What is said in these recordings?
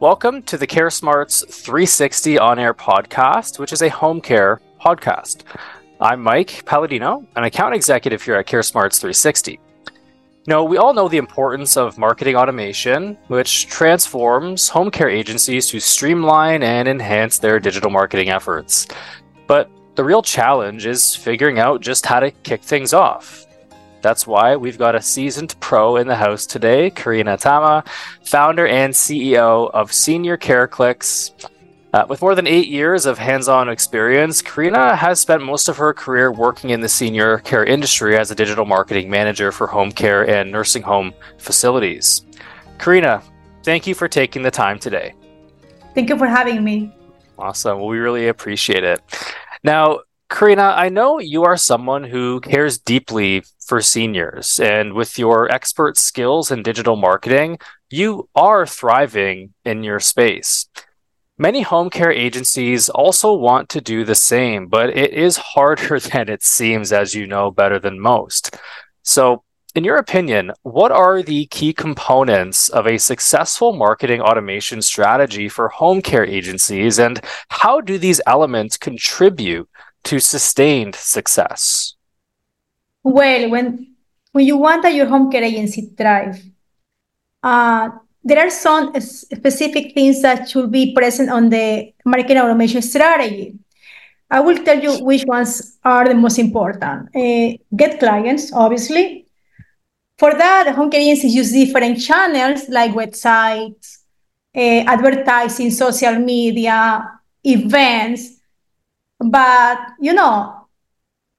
Welcome to the CareSmartz 360 on air podcast, which is a home care podcast. I'm Mike Palladino, an account executive here at CareSmartz 360. Now, we all know the importance of marketing automation, which transforms home care agencies to streamline and enhance their digital marketing efforts. But the real challenge is figuring out just how to kick things off. That's why we've got a seasoned pro in the house today, Karina Tama, founder and CEO of Senior Care Clicks. Uh, with more than eight years of hands on experience, Karina has spent most of her career working in the senior care industry as a digital marketing manager for home care and nursing home facilities. Karina, thank you for taking the time today. Thank you for having me. Awesome. Well, we really appreciate it. Now, Karina, I know you are someone who cares deeply for seniors, and with your expert skills in digital marketing, you are thriving in your space. Many home care agencies also want to do the same, but it is harder than it seems, as you know better than most. So, in your opinion, what are the key components of a successful marketing automation strategy for home care agencies, and how do these elements contribute to sustained success? Well, when when you want that your home care agency thrive, uh, there are some specific things that should be present on the marketing automation strategy. I will tell you which ones are the most important. Uh, get clients, obviously. For that, home care agencies use different channels like websites, uh, advertising, social media, events but, you know,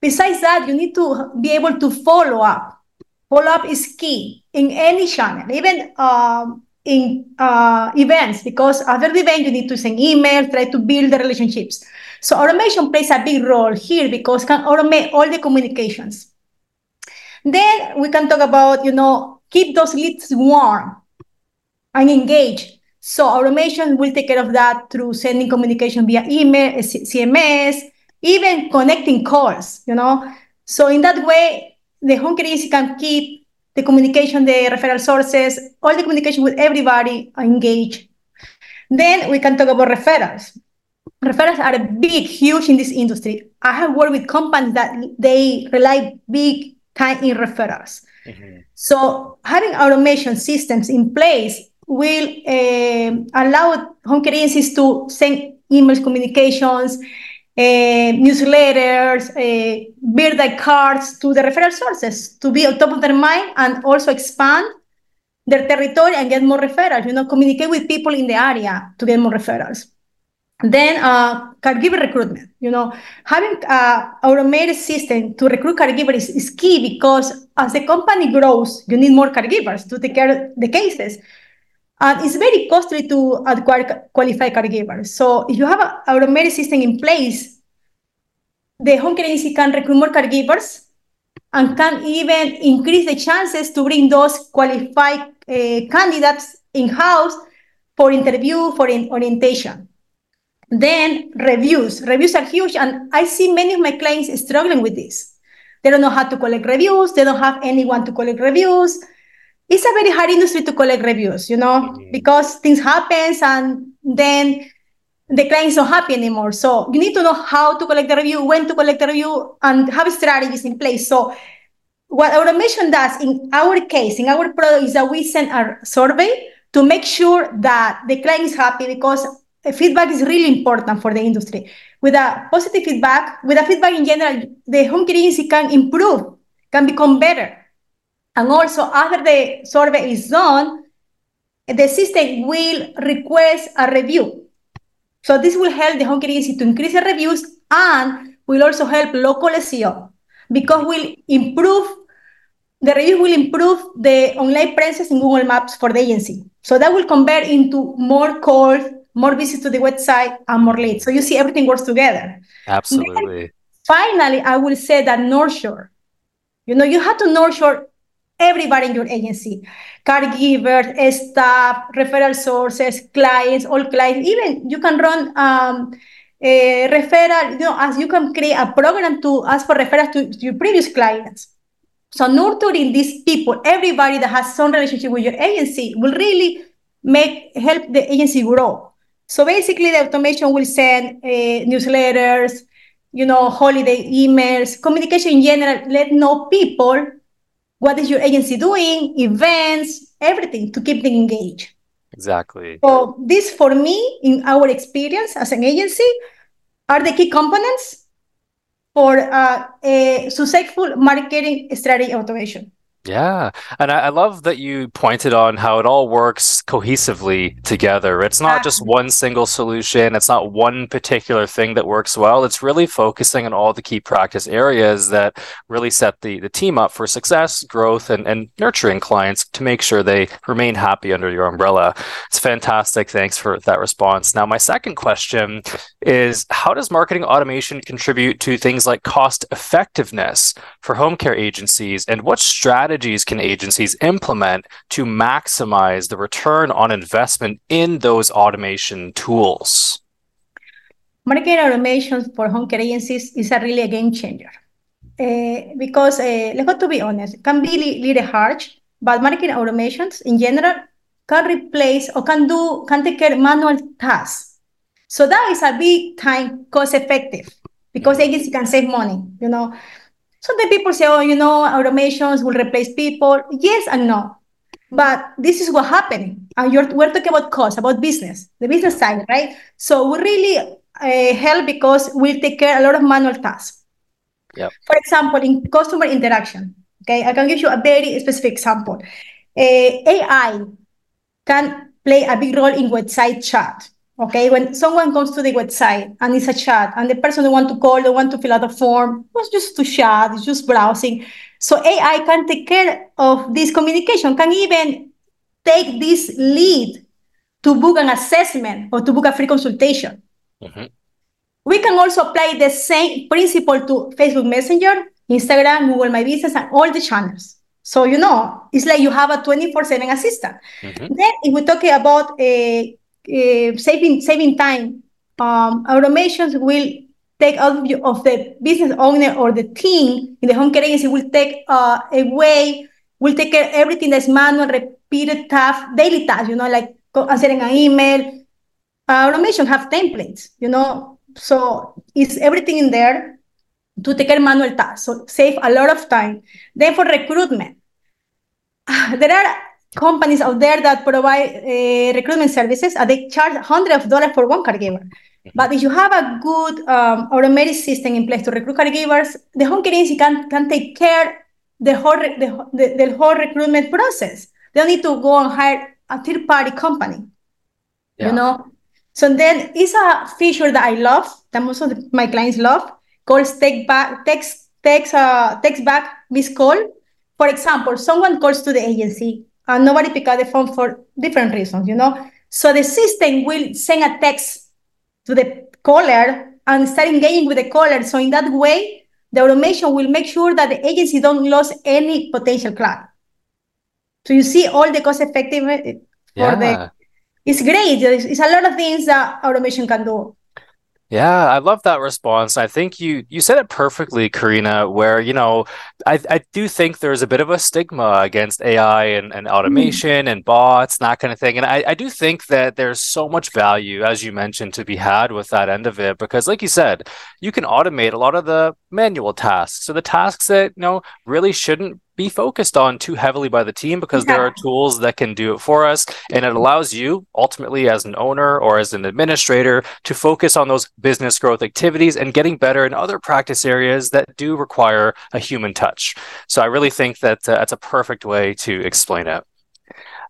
besides that, you need to be able to follow up. Follow up is key in any channel, even um, in uh, events, because after the event, you need to send emails, try to build the relationships. So automation plays a big role here because can automate all the communications. Then we can talk about, you know, keep those leads warm and engaged. So automation will take care of that through sending communication via email, CMS, even connecting calls, you know. So in that way, the home care agency can keep the communication, the referral sources, all the communication with everybody engaged. Then we can talk about referrals. Referrals are big, huge in this industry. I have worked with companies that they rely big time in referrals. Mm-hmm. So having automation systems in place will uh, allow home agencies to send emails, communications, uh, newsletters, uh, birthday cards to the referral sources to be on top of their mind and also expand their territory and get more referrals. You know, communicate with people in the area to get more referrals. Then uh, caregiver recruitment. You know, having an automated system to recruit caregivers is, is key because as the company grows, you need more caregivers to take care of the cases. And it's very costly to acquire qualified caregivers. So if you have a automated system in place, the home care agency can recruit more caregivers and can even increase the chances to bring those qualified uh, candidates in-house for interview, for in orientation. Then reviews. Reviews are huge, and I see many of my clients struggling with this. They don't know how to collect reviews. They don't have anyone to collect reviews it's a very hard industry to collect reviews, you know, mm-hmm. because things happens and then the client is not happy anymore. So you need to know how to collect the review, when to collect the review, and have strategies in place. So what automation does in our case, in our product, is that we send a survey to make sure that the client is happy because feedback is really important for the industry. With a positive feedback, with a feedback in general, the home care agency can improve, can become better. And also after the survey is done, the system will request a review. So this will help the home care agency to increase the reviews and will also help local SEO because will improve the review will improve the online presence in Google Maps for the agency. So that will convert into more calls, more visits to the website, and more leads. So you see everything works together. Absolutely. Then, finally, I will say that nurture. You know, you have to nurture everybody in your agency caregivers staff referral sources clients all clients even you can run um, a referral you know as you can create a program to ask for referrals to, to your previous clients so nurturing these people everybody that has some relationship with your agency will really make help the agency grow. So basically, the automation will send uh, newsletters, you know, holiday emails, communication in general. Let know people what is your agency doing, events, everything to keep them engaged. Exactly. So this, for me, in our experience as an agency, are the key components for uh, a successful marketing strategy automation. Yeah. And I, I, love that you pointed on how it all works cohesively together. It's not just one single solution, it's not one particular thing that works well. It's really focusing on all the key practice areas that really set the, the team up for success, growth, and, and nurturing clients to make sure they remain happy under your umbrella. It's fantastic. Thanks for that response. Now, my second question is how does marketing automation contribute to things like cost effectiveness for home care agencies? And what strategies strategies can agencies implement to maximize the return on investment in those automation tools? Marketing automation for home care agencies is a really a game changer. Uh, because uh, let's go to be honest, can be a little hard, but marketing automations in general can replace or can do can take care manual tasks. So that is a big time cost effective because agency can save money, you know. So the people say, oh, you know, automations will replace people. Yes and no. But this is what happened. And you're, we're talking about cost, about business, the business side, right? So we really uh, help because we take care a lot of manual tasks. Yep. For example, in customer interaction, okay, I can give you a very specific example. Uh, AI can play a big role in website chat. Okay, when someone comes to the website and it's a chat and the person they want to call, they want to fill out a form, it's just to chat, it's just browsing. So AI can take care of this communication, can even take this lead to book an assessment or to book a free consultation. Mm-hmm. We can also apply the same principle to Facebook Messenger, Instagram, Google My Business, and all the channels. So, you know, it's like you have a 24 7 assistant. Mm-hmm. Then, if we're talking about a uh, saving saving time. Um, automations will take out of you, of, the business owner or the team in the home care agency will take uh, away, will take care everything that's manual, repeated task, daily tasks, you know, like answering an email. Uh, automation have templates, you know, so it's everything in there to take care manual tasks. So save a lot of time. Then for recruitment, there are companies out there that provide uh, recruitment services and they charge hundreds of dollars for one caregiver. Mm-hmm. But if you have a good um, automated system in place to recruit caregivers, the home care agency can, can take care the whole the, the, the whole recruitment process. They don't need to go and hire a third party company. Yeah. You know. So then it's a feature that I love that most of the, my clients love called take back text text uh text back this call. For example, someone calls to the agency and nobody pick up the phone for different reasons, you know. So the system will send a text to the caller and start engaging with the caller. So in that way, the automation will make sure that the agency don't lose any potential client. So you see all the cost effectiveness uh, for yeah. the. It's great. It's, it's a lot of things that automation can do. Yeah, I love that response. I think you you said it perfectly, Karina, where, you know, I, I do think there's a bit of a stigma against AI and, and automation mm. and bots and that kind of thing. And I, I do think that there's so much value, as you mentioned, to be had with that end of it. Because like you said, you can automate a lot of the manual tasks. So the tasks that, you know, really shouldn't be focused on too heavily by the team because yeah. there are tools that can do it for us. And it allows you, ultimately, as an owner or as an administrator, to focus on those business growth activities and getting better in other practice areas that do require a human touch. So I really think that uh, that's a perfect way to explain it.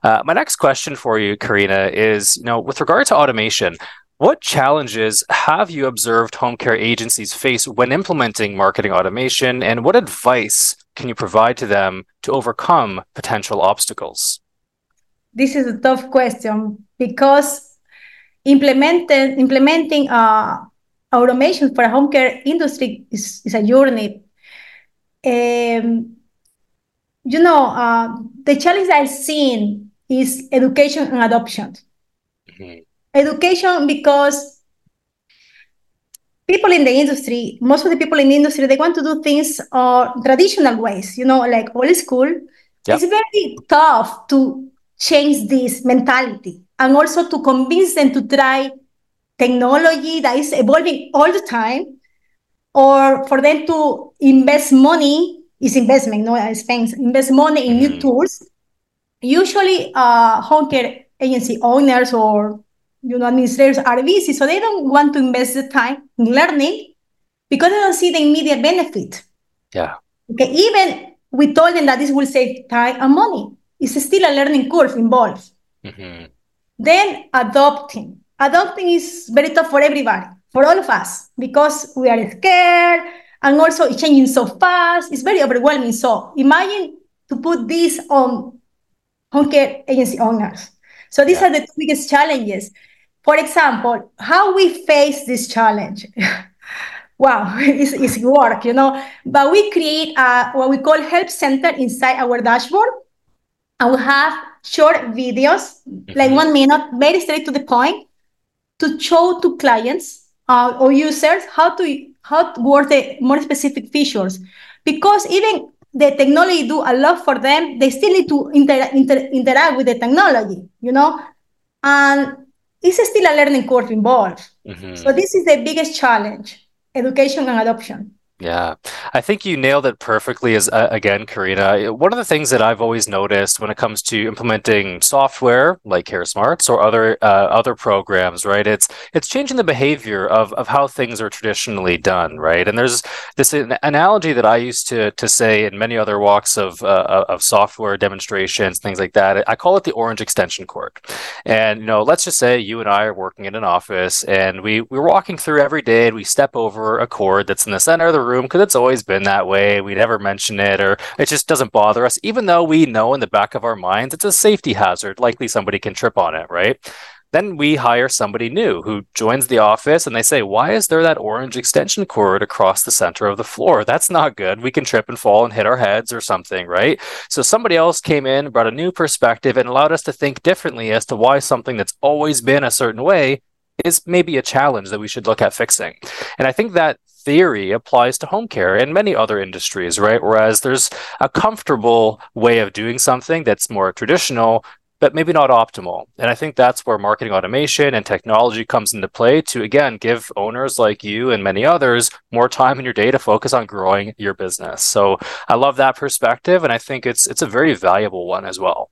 Uh, my next question for you, Karina, is you know, with regard to automation, what challenges have you observed home care agencies face when implementing marketing automation, and what advice can you provide to them to overcome potential obstacles? This is a tough question because implementing implementing uh, automation for a home care industry is, is a journey. Um, you know, uh, the challenge I've seen is education and adoption. Mm-hmm. Education because people in the industry, most of the people in the industry, they want to do things uh, traditional ways, you know, like old school. Yep. It's very tough to change this mentality. and also to convince them to try technology that is evolving all the time, or for them to invest money is investment, no expense, invest money in new Mhm. tools. Usually, uh, home care agency owners or you know administrators are busy, so they don't want to invest the time in learning because they don't see the immediate benefit. Yeah. Okay, even we told them that this will save time and money. It's still a learning curve involved. hmm Then adopting. Adopting is very tough for everybody, for all of us, because we are scared and also it's changing so fast. It's very overwhelming. So imagine to put this on home care agency owners. So these Yeah. are the two biggest challenges. For example, how we face this challenge. wow, it's, it's work, you know. But we create a, what we call help center inside our dashboard. And we have short videos, like Mhm. one minute, very straight to the point, to show to clients uh, or users how to how to work the more specific features. Because even the technology do a lot for them, they still need to inter- inter- interact with the technology, you know, and it's still a learning curve involved. hmm So this is the biggest challenge: education and adoption. Yeah, I think you nailed it perfectly. As uh, again, Karina, one of the things that I've always noticed when it comes to implementing software like CareSmartz or other uh, other programs, right? It's it's changing the behavior of of how things are traditionally done, right? And there's this an analogy that I used to to say in many other walks of uh, of software demonstrations, things like that. I call it the orange extension cord. And you know, let's just say you and I are working in an office, and we we're walking through every day, and we step over a cord that's in the center of the room because it's always been that way. We never mention it, or it just doesn't bother us, even though we know in the back of our minds it's a safety hazard. Likely somebody can trip on it, right? Then we hire somebody new who joins the office and they say, Why is there that orange extension cord across the center of the floor? That's not good. We can trip and fall and hit our heads or something, right? So somebody else came in, brought a new perspective, and allowed us to think differently as to why something that's always been a certain way is maybe a challenge that we should look at fixing. And I think that theory applies to home care and many other industries, right? Whereas there's a comfortable way of doing something that's more traditional, but maybe not optimal. And I think that's where marketing automation and technology comes into play to, again, give owners like you and many others more time in your day to focus on growing your business. So I love that perspective. And I think it's, it's a very valuable one as well.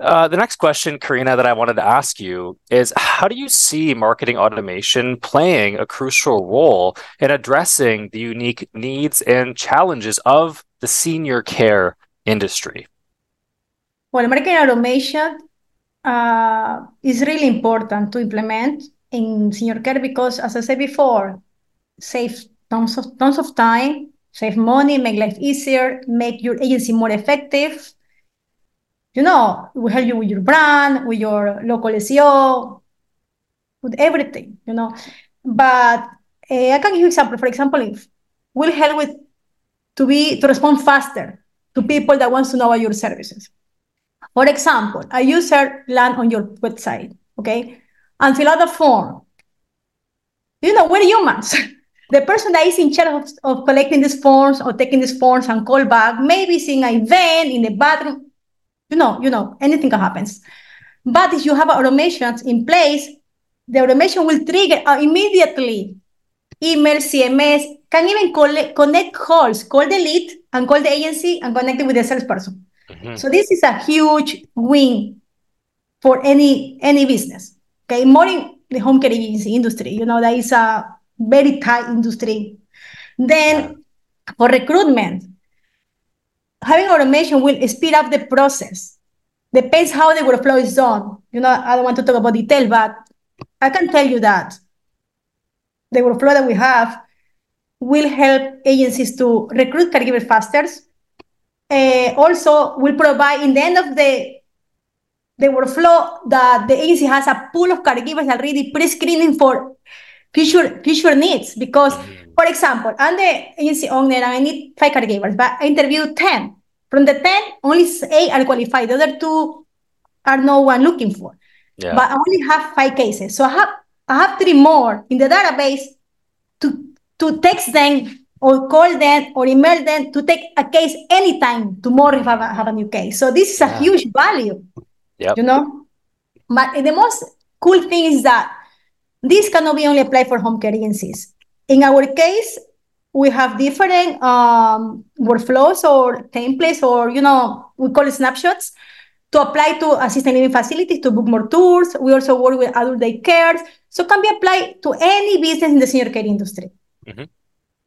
Uh, the next question, Karina, that I wanted to ask you is how do you see marketing automation playing a crucial role in addressing the unique needs and challenges of the senior care industry? Well, marketing automation uh, is really important to implement in senior care because, as I said before, save tons of tons of time, save money, make life easier, make your agency more effective. You know, will help you with your brand, with your local SEO, with everything. You know, but uh, I can give you an example. For example, if will help with to be to respond faster to people that wants to know about your services. For example, a user land on your website, okay, and fill out a form. You know, we're humans. the person that is in charge of, of collecting these forms or taking these forms and call back, maybe seeing an event in the bathroom. You know, you know, anything can happen. But if you have automations in place, the automation will trigger immediately. Email, CMS, can even collect, connect calls, call the lead and call the agency and connect it with the salesperson. Mhm. So this is a huge win for any any business. Okay, more in the home care agency industry. You know that is a very tight industry. Then for recruitment, having automation will speed up the process. Depends how the workflow is done. You know, I don't want to talk about detail, but I can tell you that the workflow that we have will help agencies to recruit caregivers faster. Uh, also, will provide in the end of the the workflow that the agency has a pool of caregivers already pre-screening for future future needs. Because, Mhm. for example, I'm the agency owner and I need five caregivers, but I interviewed ten. From the ten, only eight are qualified. The other two are no one looking for. Yeah. But I only have five cases, so I have I have three more in the database to to text them or call them or email them to take a case anytime tomorrow if I have a, have a new case. So this is a Yeah. huge value. Yep. You know. but the most cool thing is that this cannot be only applied for home care agencies. In our case, we have different um, workflows or templates or, you know, we call it snapshots to apply to assisted living facilities to book more tours. We also work with adult day cares. So can be applied to any business in the senior care industry. Mm-hmm.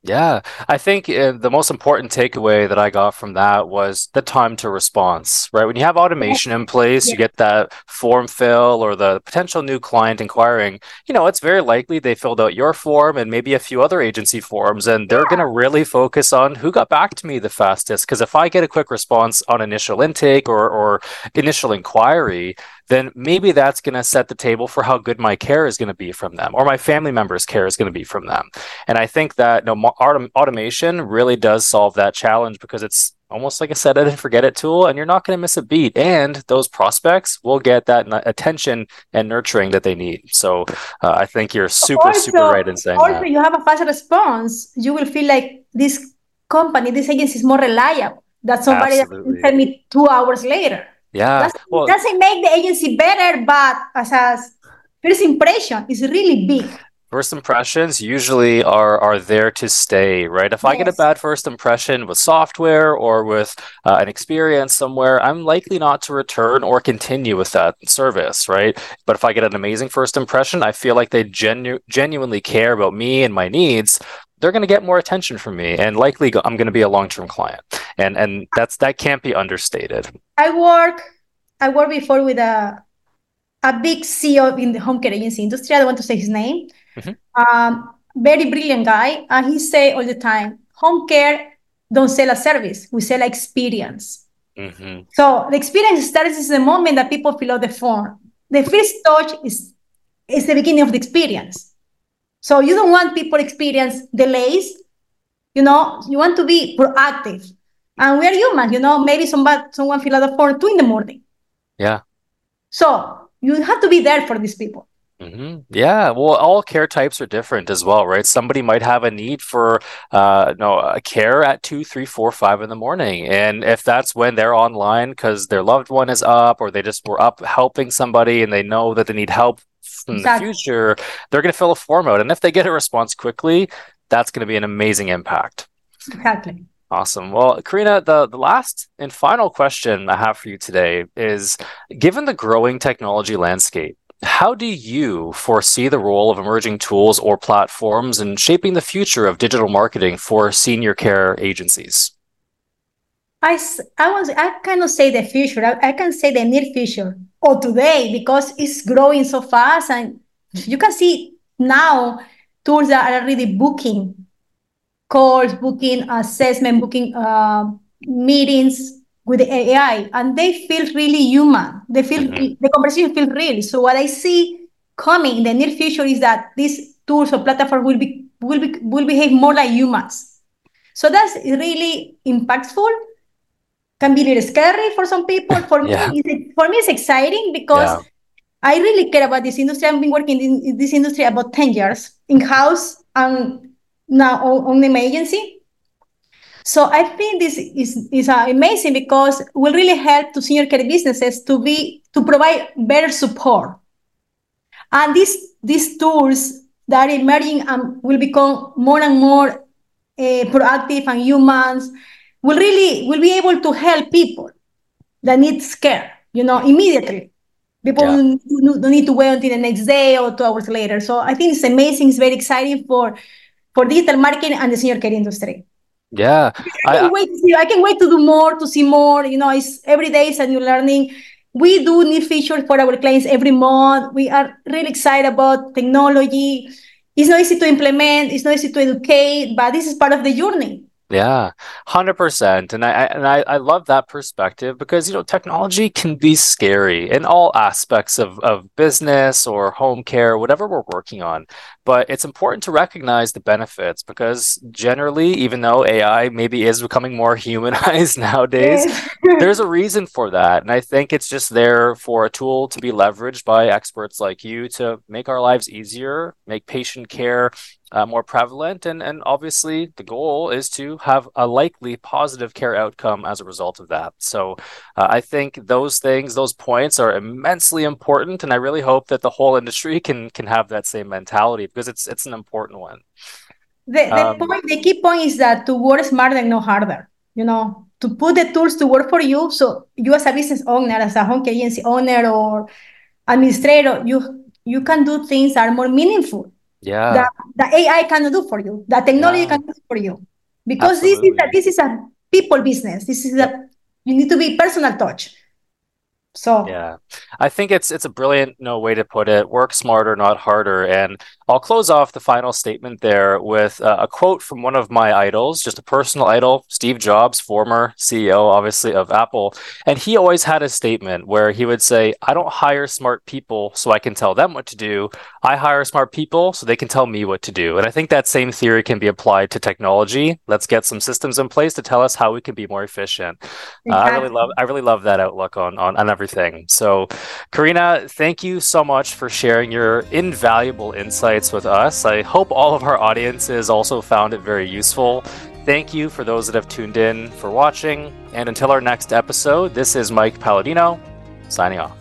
Yeah, I think uh, the most important takeaway that I got from that was the time to response, right? When you have automation in place, yeah. you get that form fill or the potential new client inquiring, you know, it's very likely they filled out your form and maybe a few other agency forms, and they're yeah. going to really focus on who got back to me the fastest. Because if I get a quick response on initial intake or, or initial inquiry, then maybe that's going to set the table for how good my care is going to be from them or my family members' care is going to be from them. And I think that you know, autom- automation really does solve that challenge because it's almost like a set it and forget it tool and you're not going to miss a beat and those prospects will get that attention and nurturing that they need so uh, i think you're super also, super right in saying also that. you have a fast response you will feel like this company this agency is more reliable than somebody Absolutely. that send me two hours later yeah. Doesn't, well, doesn't make the agency better, but as a first impression is really big. First impressions usually are are there to stay, right? If yes. I get a bad first impression with software or with uh, an experience somewhere, I'm likely not to return or continue with that service, right? But if I get an amazing first impression, I feel like they genu- genuinely care about me and my needs they're going to get more attention from me and likely I'm going to be a long-term client. And and that's that can't be understated. I work I worked before with a a big CEO in the home care agency industry. I don't want to say his name. Mm-hmm. Um, very brilliant guy. And he say all the time, home care don't sell a service. We sell experience. Mm-hmm. So the experience starts is the moment that people fill out the form. The first touch is is the beginning of the experience. So you don't want people experience delays. You know, you want to be proactive. And we are human, you know, maybe somebody, someone fill out a form two in the morning. Yeah. So you have to be there for these people. Mm-hmm. Yeah, well, all care types are different as well, right? Somebody might have a need for, uh, no, a care at two, three, four, five in the morning, and if that's when they're online because their loved one is up, or they just were up helping somebody, and they know that they need help in exactly. the future, they're going to fill a form out. And if they get a response quickly, that's going to be an amazing impact. Exactly. Awesome. Well, Karina, the, the last and final question I have for you today is given the growing technology landscape, how do you foresee the role of emerging tools or platforms in shaping the future of digital marketing for senior care agencies? I, I, was, I cannot say the future. I, I can say the near future or today because it's growing so fast. And you can see now tools that are already booking calls, booking assessment, booking uh, meetings with the AI, and they feel really human. They feel mm-hmm. the conversation feels real. So what I see coming in the near future is that these tools or platforms will be will be will behave more like humans. So that's really impactful can be a little scary for some people. For yeah. me, it's, for me, it's exciting because yeah. I really care about this industry. I've been working in this industry about 10 years in house and now on, the agency. So I think this is, is uh, amazing because it will really help to senior care businesses to be to provide better support. And these these tools that are emerging and will become more and more uh, proactive and humans will really will be able to help people that need care, you know, immediately. People yeah. don't need to wait until the next day or two hours later. So I think it's amazing. It's very exciting for for digital marketing and the senior care industry. Yeah, I can I, wait to see. I can wait to do more, to see more. You know, it's every day is a new learning. We do new features for our clients every month. We are really excited about technology. It's not easy to implement. It's not easy to educate, but this is part of the journey. Yeah, hundred percent, and I, and I, I love that perspective because you know technology can be scary in all aspects of of business or home care, whatever we're working on. But it's important to recognize the benefits because generally, even though AI maybe is becoming more humanized nowadays, there's a reason for that, and I think it's just there for a tool to be leveraged by experts like you to make our lives easier, make patient care uh, more prevalent. And, and obviously, the goal is to have a likely positive care outcome as a result of that. So uh, I think those things, those points are immensely important. And I really hope that the whole industry can, can have that same mentality because it's, it's an important one. The, the, um, point, the key point is that to work smarter and not harder, you know, to put the tools to work for you. So you as a business owner, as a home care agency owner or administrator, you you can do things that are more meaningful. Yeah. That the AI cannot do for you. The technology yeah. can do for you. Because Absolutely. this is a, this is a people business. This is a you need to be personal touch. So yeah, I think it's it's a brilliant no way to put it. Work smarter, not harder. And I'll close off the final statement there with uh, a quote from one of my idols, just a personal idol, Steve Jobs, former CEO, obviously of Apple. And he always had a statement where he would say, "I don't hire smart people so I can tell them what to do. I hire smart people so they can tell me what to do." And I think that same theory can be applied to technology. Let's get some systems in place to tell us how we can be more efficient. Exactly. Uh, I really love I really love that outlook on on on everything. So, Karina, thank you so much for sharing your invaluable insights with us. I hope all of our audiences also found it very useful. Thank you for those that have tuned in for watching. And until our next episode, this is Mike Palladino signing off.